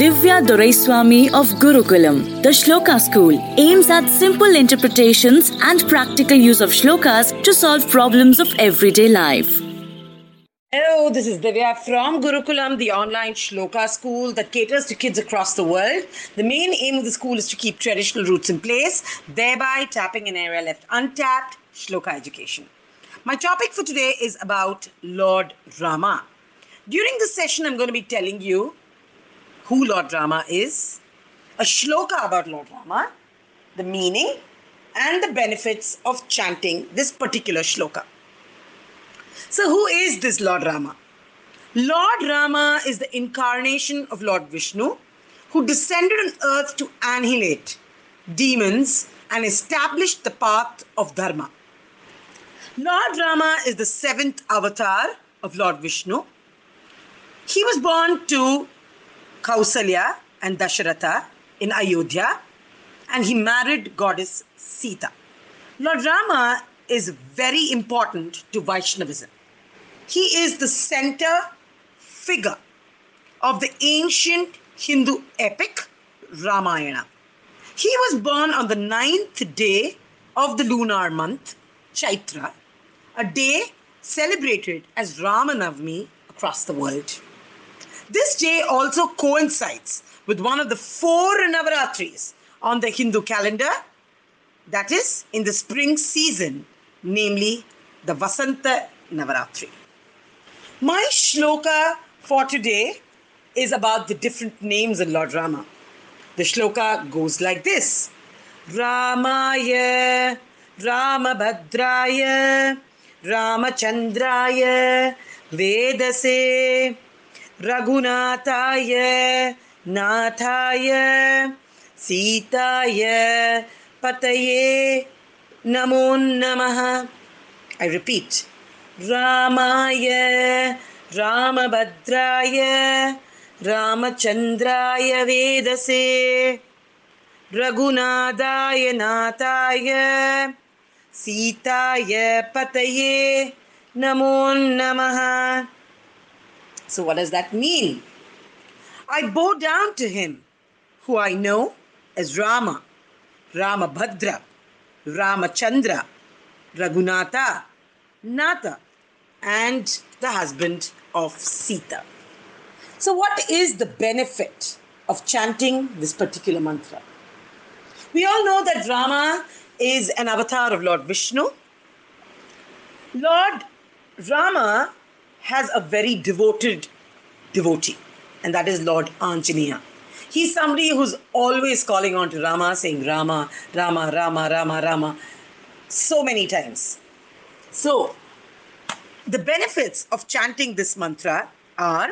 Divya Doraiswamy of Gurukulam. The Shloka School aims at simple interpretations and practical use of shlokas to solve problems of everyday life. Hello, this is Divya from Gurukulam, the online shloka school that caters to kids across the world. The main aim of the school is to keep traditional roots in place, thereby tapping an area left untapped shloka education. My topic for today is about Lord Rama. During this session, I'm going to be telling you who Lord Rama is, a shloka about Lord Rama, the meaning, and the benefits of chanting this particular shloka. So, who is this Lord Rama? Lord Rama is the incarnation of Lord Vishnu who descended on earth to annihilate demons and establish the path of Dharma. Lord Rama is the seventh avatar of Lord Vishnu. He was born to Kausalya and Dasharatha in Ayodhya and he married goddess Sita. Lord Rama is very important to Vaishnavism. He is the center figure of the ancient Hindu epic Ramayana. He was born on the ninth day of the lunar month, Chaitra, a day celebrated as Ramanavami across the world. This day also coincides with one of the four Navaratris on the Hindu calendar, that is, in the spring season, namely the Vasanta Navaratri. My shloka for today is about the different names of Lord Rama. The shloka goes like this Ramaya, Ramabhadraya, Ramachandraya, Vedase. रघुनाथाय नाथाय सीताय पतये नमो नमः। I repeat रामाय रामभद्राय रामचन्द्राय वेदसे रघुनाथाय नाथाय सीताय पतये नमो नमः So, what does that mean? I bow down to him, who I know as Rama, rama Ramabhadra, Ramachandra, Raghunatha, Natha, and the husband of Sita. So, what is the benefit of chanting this particular mantra? We all know that Rama is an avatar of Lord Vishnu. Lord Rama has a very devoted devotee, and that is Lord Anjaneya. He's somebody who's always calling on to Rama, saying Rama, Rama, Rama, Rama, Rama, so many times. So, the benefits of chanting this mantra are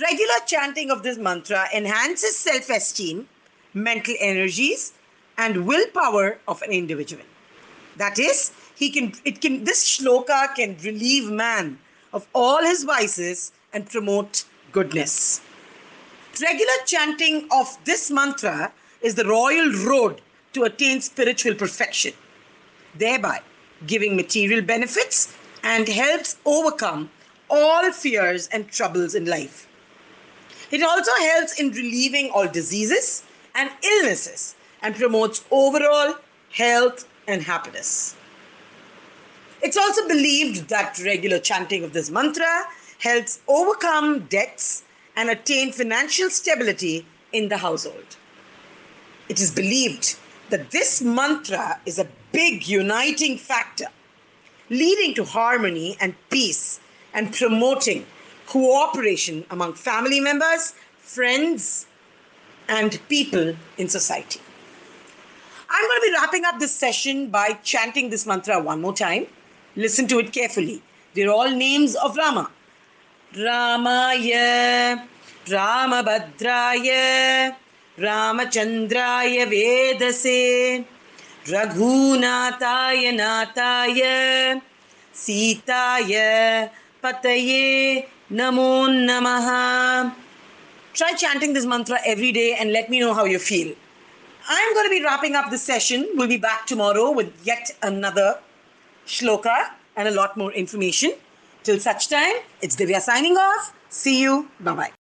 regular chanting of this mantra enhances self esteem, mental energies, and willpower of an individual. That is, he can, it can, this shloka can relieve man of all his vices and promote goodness. Regular chanting of this mantra is the royal road to attain spiritual perfection, thereby giving material benefits and helps overcome all fears and troubles in life. It also helps in relieving all diseases and illnesses and promotes overall health and happiness. It's also believed that regular chanting of this mantra helps overcome debts and attain financial stability in the household. It is believed that this mantra is a big uniting factor, leading to harmony and peace and promoting cooperation among family members, friends, and people in society. I'm going to be wrapping up this session by chanting this mantra one more time. Listen to it carefully. They're all names of Rama. Ramaya, Ramabhadraya, Ramachandraya Vedase, Raghunataya Nataya, Sitaya Pataye Namo Namaha. Try chanting this mantra every day and let me know how you feel. I'm going to be wrapping up this session. We'll be back tomorrow with yet another shloka and a lot more information. Till such time, it's Divya signing off. See you. Bye bye.